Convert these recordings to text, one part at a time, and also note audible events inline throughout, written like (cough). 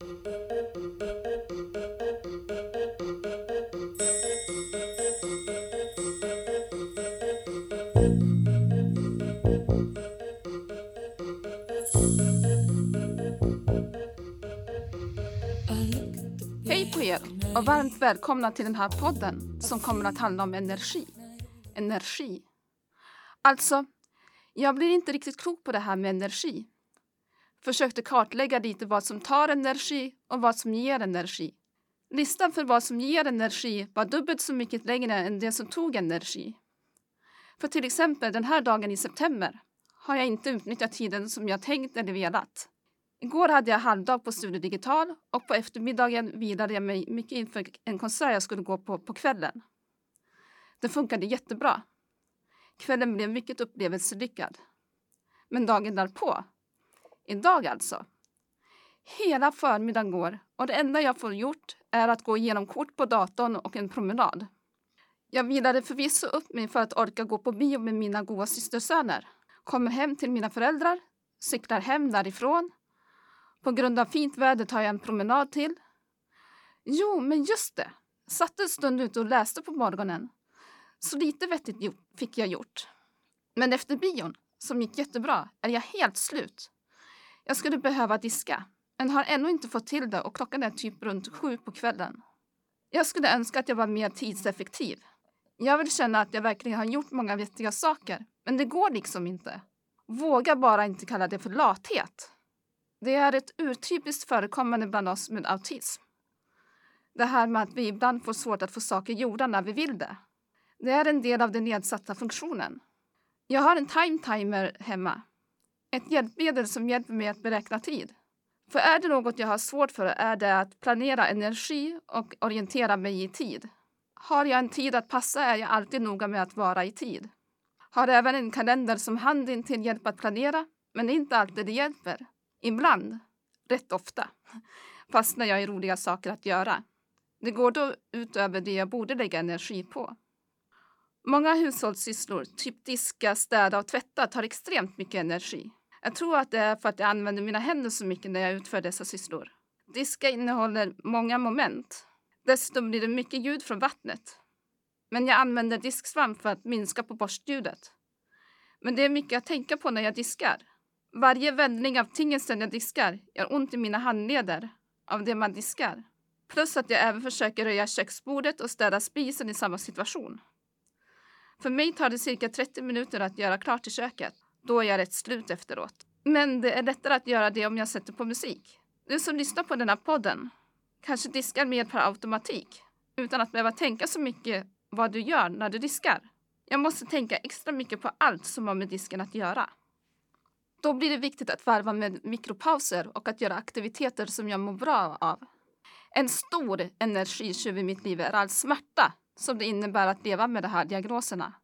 Hej på er och varmt välkomna till den här podden som kommer att handla om energi. Energi. Alltså, jag blir inte riktigt klok på det här med energi. Försökte kartlägga lite vad som tar energi och vad som ger energi. Listan för vad som ger energi var dubbelt så mycket längre än det som tog energi. För till exempel den här dagen i september har jag inte utnyttjat tiden som jag tänkt eller velat. Igår hade jag halvdag på Studio Digital och på eftermiddagen vilade jag mig mycket inför en konsert jag skulle gå på på kvällen. Det funkade jättebra. Kvällen blev mycket upplevelselyckad. Men dagen därpå, idag alltså, hela förmiddagen går och det enda jag får gjort är att gå igenom kort på datorn och en promenad. Jag vilade förvisso upp mig för att orka gå på bio med mina goda systersöner. Kommer hem till mina föräldrar, cyklar hem därifrån. På grund av fint väder tar jag en promenad till. Jo, men just det. Satt en stund ute och läste på morgonen. Så lite vettigt fick jag gjort. Men efter bion, som gick jättebra, är jag helt slut. Jag skulle behöva diska, men har ännu inte fått till det och klockan är typ runt sju på kvällen. Jag skulle önska att jag var mer tidseffektiv. Jag vill känna att jag verkligen har gjort många vettiga saker, men det går liksom inte. Våga bara inte kalla det för lathet. Det är ett urtypiskt förekommande bland oss med autism. Det här med att vi ibland får svårt att få saker gjorda när vi vill det. Det är en del av den nedsatta funktionen. Jag har en time timer hemma. Ett hjälpmedel som hjälper mig att beräkna tid. För är det något jag har svårt för är det att planera energi och orientera mig i tid. Har jag en tid att passa är jag alltid noga med att vara i tid. Har även en kalender som hand till hjälp att planera, men inte alltid det hjälper. Ibland, rätt ofta, (laughs) fastnar jag i roliga saker att göra. Det går då utöver det jag borde lägga energi på. Många hushållssysslor, typ diska, städa och tvätta, tar extremt mycket energi. Jag tror att det är för att jag använder mina händer så mycket när jag utför dessa sysslor. Diska innehåller många moment. Dessutom blir det mycket ljud från vattnet. Men jag använder disksvamp för att minska på borstljudet. Men det är mycket att tänka på när jag diskar. Varje vändning av tingelsen jag diskar gör ont i mina handleder av det man diskar. Plus att jag även försöker röja köksbordet och städa spisen i samma situation. För mig tar det cirka 30 minuter att göra klart i köket. Då är jag rätt slut efteråt. Men det är lättare att göra det om jag sätter på musik. Du som lyssnar på den här podden kanske diskar mer per automatik utan att behöva tänka så mycket vad du gör när du diskar. Jag måste tänka extra mycket på allt som har med disken att göra. Då blir det viktigt att varva med mikropauser och att göra aktiviteter som jag mår bra av. En stor energitjuv i mitt liv är all smärta som det innebär att leva med de här diagnoserna.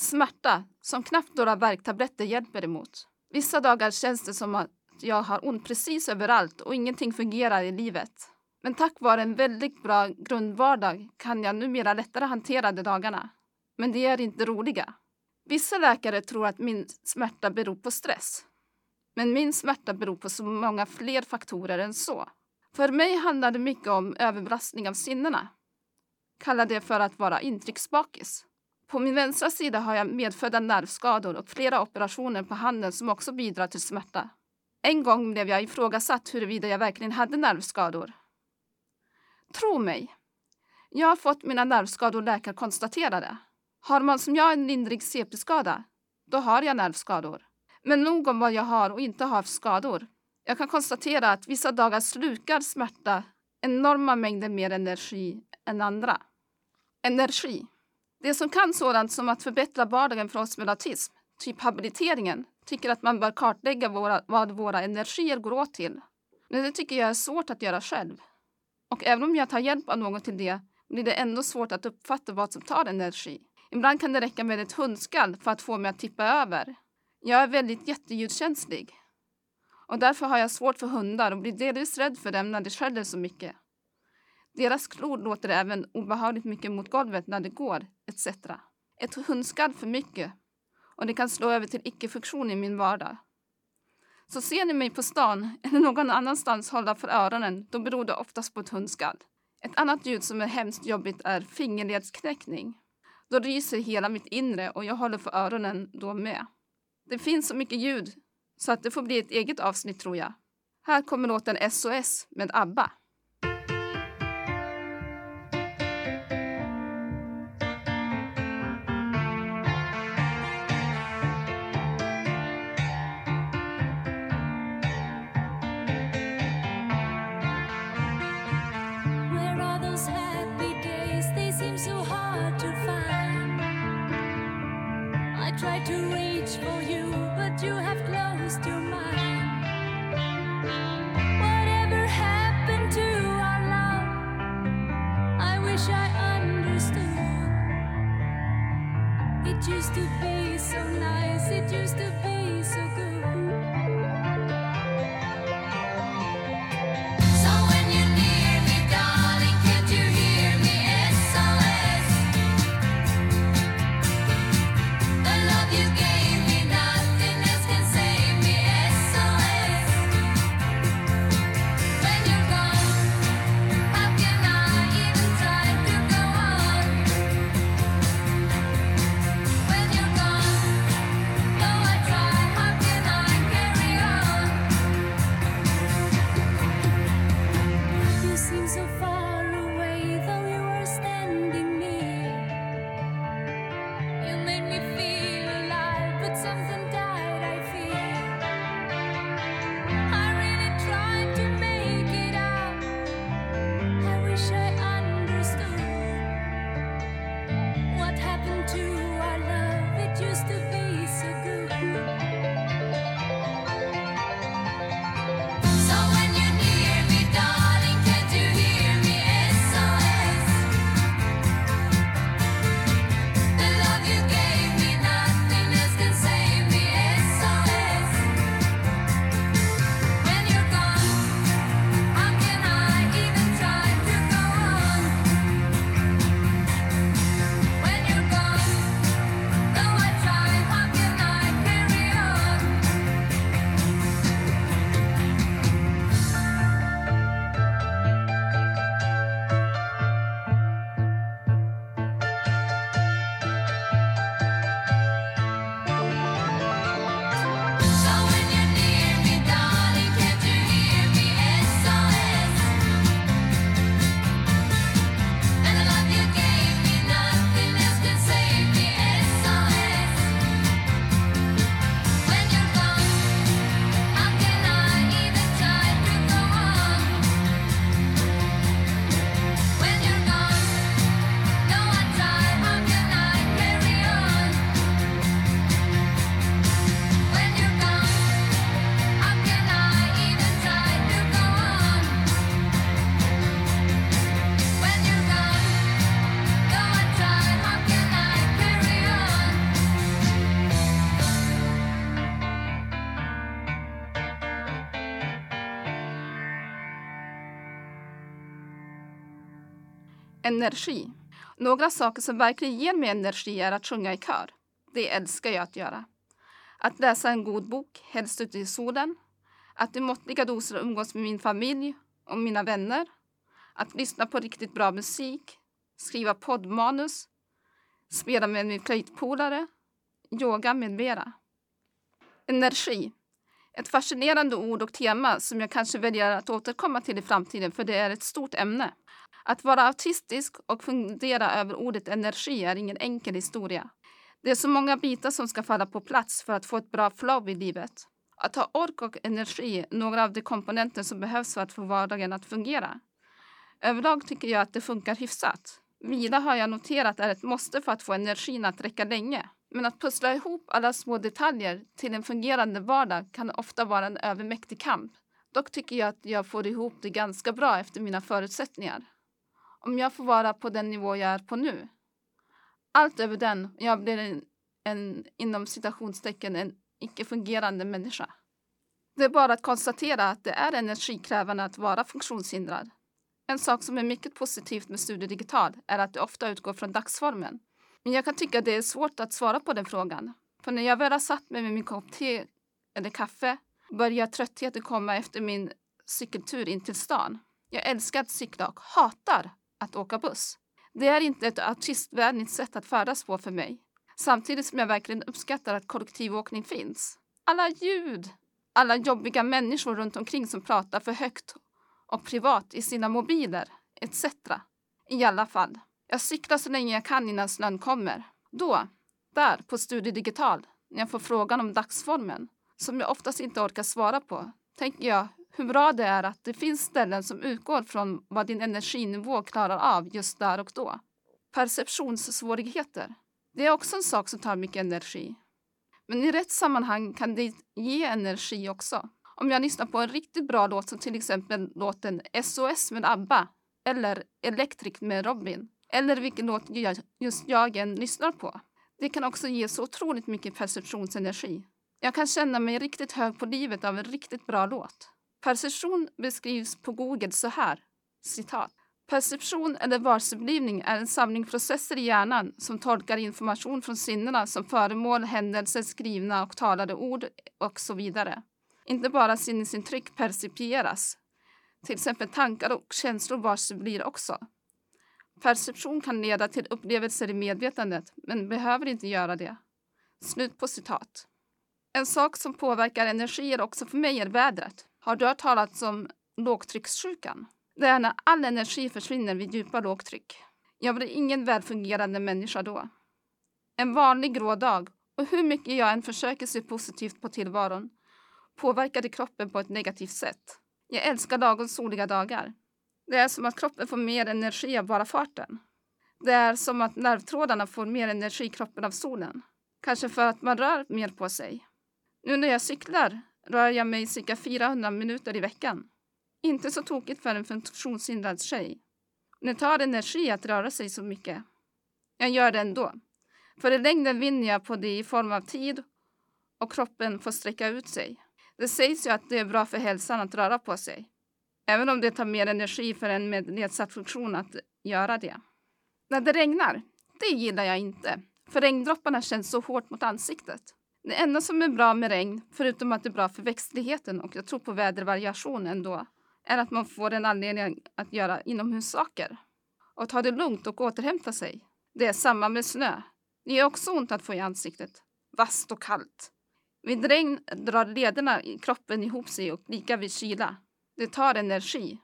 Smärta som knappt några värktabletter hjälper emot. Vissa dagar känns det som att jag har ont precis överallt och ingenting fungerar i livet. Men tack vare en väldigt bra grundvardag kan jag numera lättare hantera de dagarna. Men det är inte roliga. Vissa läkare tror att min smärta beror på stress. Men min smärta beror på så många fler faktorer än så. För mig handlar det mycket om överbelastning av sinnena. Kalla det för att vara intrycksbakis. På min vänstra sida har jag medfödda nervskador och flera operationer på handen som också bidrar till smärta. En gång blev jag ifrågasatt huruvida jag verkligen hade nervskador. Tro mig, jag har fått mina nervskador läkarkonstaterade. Har man som jag en lindrig CP-skada, då har jag nervskador. Men nog om vad jag har och inte har för skador. Jag kan konstatera att vissa dagar slukar smärta enorma mängder mer energi än andra. Energi. Det som kan sådant som att förbättra vardagen för oss med autism, typ habiliteringen, tycker att man bör kartlägga våra, vad våra energier går åt till. Men det tycker jag är svårt att göra själv. Och även om jag tar hjälp av någon till det blir det ändå svårt att uppfatta vad som tar energi. Ibland kan det räcka med ett hundskall för att få mig att tippa över. Jag är väldigt jätteljudkänslig. Och därför har jag svårt för hundar och blir delvis rädd för dem när de skäller så mycket. Deras klor låter även obehagligt mycket mot golvet när det går, etc. Ett hundskall för mycket och det kan slå över till icke-funktion i min vardag. Så ser ni mig på stan (laughs) eller någon annanstans hålla för öronen, då beror det oftast på ett hundskall. Ett annat ljud som är hemskt jobbigt är fingerledsknäckning. Då ryser hela mitt inre och jag håller för öronen då med. Det finns så mycket ljud så att det får bli ett eget avsnitt tror jag. Här kommer låten SOS med ABBA. Energi. Några saker som verkligen ger mig energi är att sjunga i kör. Det älskar jag att göra. Att läsa en god bok, helst ute i solen. Att i måttliga doser umgås med min familj och mina vänner. Att lyssna på riktigt bra musik. Skriva poddmanus. Spela med min flöjtpolare. Yoga med mera. Energi. Ett fascinerande ord och tema som jag kanske väljer att återkomma till i framtiden för det är ett stort ämne. Att vara autistisk och fundera över ordet energi är ingen enkel historia. Det är så många bitar som ska falla på plats för att få ett bra flow i livet. Att ha ork och energi är några av de komponenter som behövs för att få vardagen att fungera. Överlag tycker jag att det funkar hyfsat. Vila har jag noterat är ett måste för att få energin att räcka länge. Men att pussla ihop alla små detaljer till en fungerande vardag kan ofta vara en övermäktig kamp. Dock tycker jag att jag får ihop det ganska bra efter mina förutsättningar. Om jag får vara på den nivå jag är på nu. Allt över den, jag blir en, en inom citationstecken en icke-fungerande människa. Det är bara att konstatera att det är energikrävande att vara funktionshindrad. En sak som är mycket positivt med Studio Digital är att det ofta utgår från dagsformen. Men jag kan tycka det är svårt att svara på den frågan. För när jag väl har satt mig med min kopp te eller kaffe börjar tröttheten komma efter min cykeltur in till stan. Jag älskar att cykla och hatar att åka buss. Det är inte ett artistvänligt sätt att färdas på för mig. Samtidigt som jag verkligen uppskattar att kollektivåkning finns. Alla ljud, alla jobbiga människor runt omkring som pratar för högt och privat i sina mobiler, etc. I alla fall. Jag cyklar så länge jag kan innan snön kommer. Då, där på Studio Digital, när jag får frågan om dagsformen, som jag oftast inte orkar svara på, tänker jag hur bra det är att det finns ställen som utgår från vad din energinivå klarar av just där och då. Perceptionssvårigheter. Det är också en sak som tar mycket energi. Men i rätt sammanhang kan det ge energi också. Om jag lyssnar på en riktigt bra låt som till exempel låten SOS med ABBA eller Electric med Robin eller vilken låt just jag än lyssnar på. Det kan också ge så otroligt mycket perceptionsenergi. Jag kan känna mig riktigt hög på livet av en riktigt bra låt. Perception beskrivs på Google så här, citat. Perception eller varseblivning är en samling processer i hjärnan som tolkar information från sinnena som föremål, händelser, skrivna och talade ord och så vidare. Inte bara sinnesintryck percipieras. Till exempel tankar och känslor varseblir också. Perception kan leda till upplevelser i medvetandet, men behöver inte göra det. Slut på citat. En sak som påverkar energier också för mig är vädret. Har du hört talas om lågtryckssjukan? Det är när all energi försvinner vid djupa lågtryck. Jag blir ingen välfungerande människa då. En vanlig grå dag och hur mycket jag än försöker se positivt på tillvaron påverkar det kroppen på ett negativt sätt. Jag älskar lagom soliga dagar. Det är som att kroppen får mer energi av bara farten. Det är som att nervtrådarna får mer energi i kroppen av solen. Kanske för att man rör mer på sig. Nu när jag cyklar rör jag mig cirka 400 minuter i veckan. Inte så tokigt för en funktionshindrad tjej. Det tar energi att röra sig så mycket. Jag gör det ändå. För i längden vinner jag på det i form av tid och kroppen får sträcka ut sig. Det sägs ju att det är bra för hälsan att röra på sig. Även om det tar mer energi för en med nedsatt funktion att göra det. När det regnar, det gillar jag inte. För regndropparna känns så hårt mot ansiktet. Det enda som är bra med regn, förutom att det är bra för växtligheten och jag tror på vädervariation ändå, är att man får en anledning att göra inomhussaker. Och ta det lugnt och återhämta sig. Det är samma med snö. Det gör också ont att få i ansiktet. Vasst och kallt. Vid regn drar lederna i kroppen ihop sig och lika vid kyla. Det tar energi.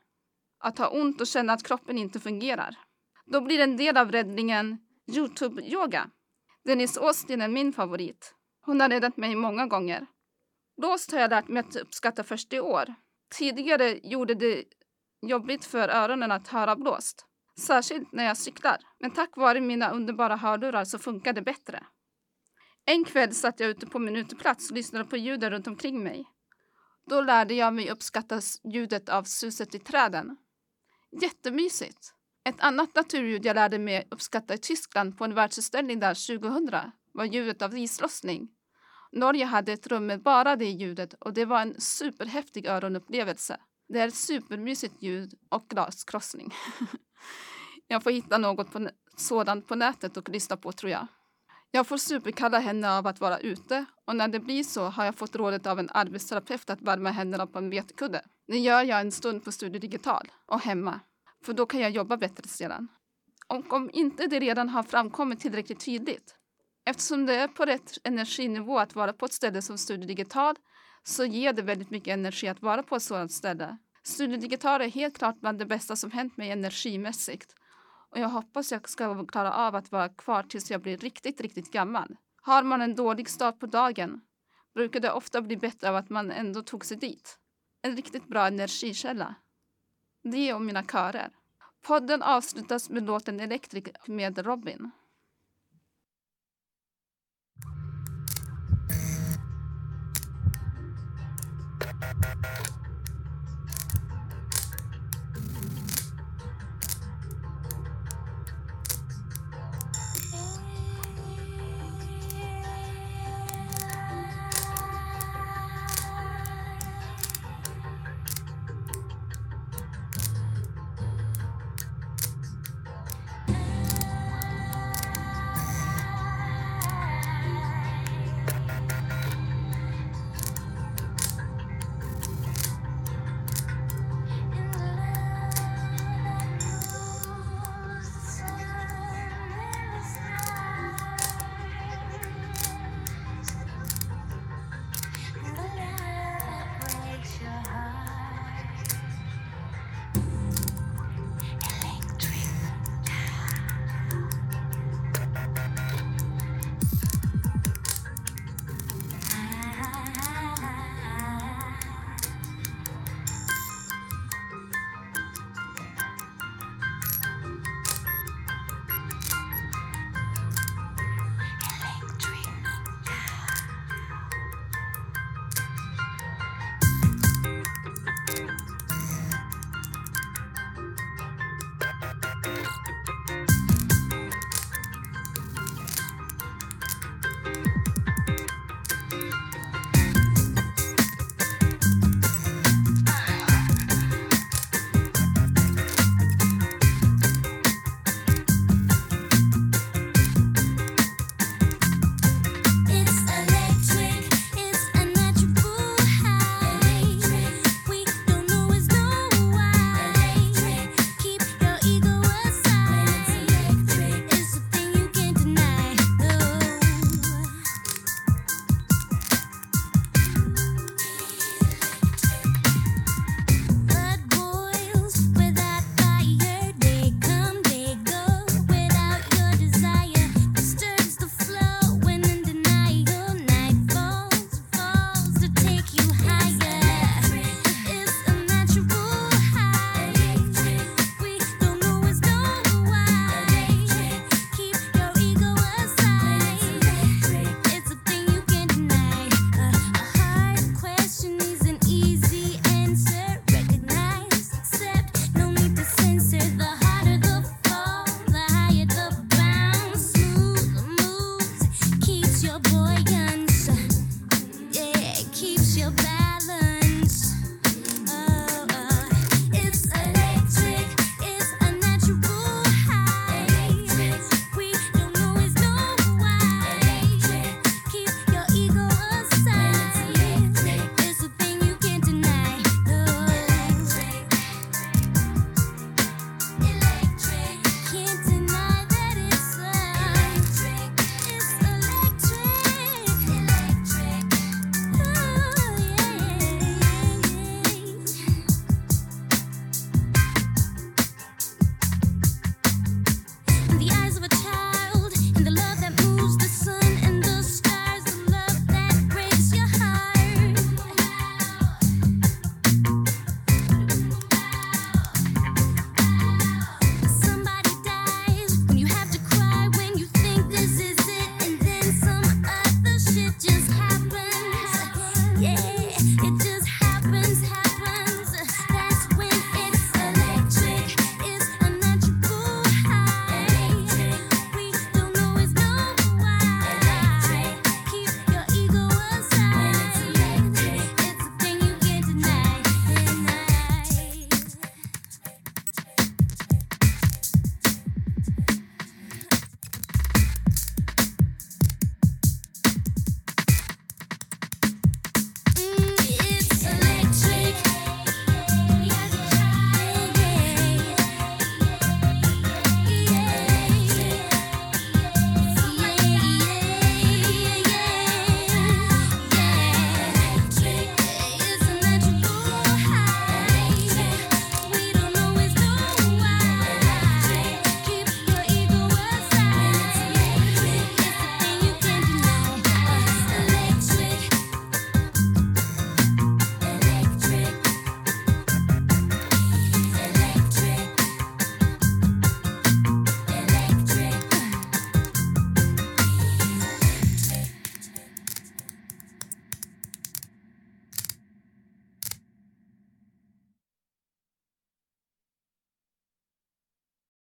Att ha ont och känna att kroppen inte fungerar. Då blir en del av räddningen Youtube-yoga. Dennis Austin är min favorit. Hon har räddat mig många gånger. Blåst har jag lärt mig att uppskatta först i år. Tidigare gjorde det jobbigt för öronen att höra blåst. Särskilt när jag cyklar. Men tack vare mina underbara hörlurar så funkar det bättre. En kväll satt jag ute på min uteplats och lyssnade på ljuden runt omkring mig. Då lärde jag mig uppskatta ljudet av suset i träden. Jättemysigt! Ett annat naturljud jag lärde mig uppskatta i Tyskland på en världsutställning där 2000 var ljudet av islossning. Norge hade ett rum med bara det ljudet och det var en superhäftig öronupplevelse. Det är ett supermysigt ljud och glaskrossning. (laughs) jag får hitta något på sådant på nätet och lyssna på tror jag. Jag får superkalla händer av att vara ute och när det blir så har jag fått rådet av en arbetsterapeut att värma händerna på en vetekudde. Det gör jag en stund på Studio Digital och hemma, för då kan jag jobba bättre sedan. Och om inte det redan har framkommit tillräckligt tydligt, eftersom det är på rätt energinivå att vara på ett ställe som Studio Digital så ger det väldigt mycket energi att vara på ett sådant ställe. Studio Digital är helt klart bland det bästa som hänt mig energimässigt och jag hoppas jag ska klara av att vara kvar tills jag blir riktigt, riktigt gammal. Har man en dålig start på dagen brukar det ofta bli bättre av att man ändå tog sig dit. En riktigt bra energikälla. Det och mina körer. Podden avslutas med låten Electric med Robin.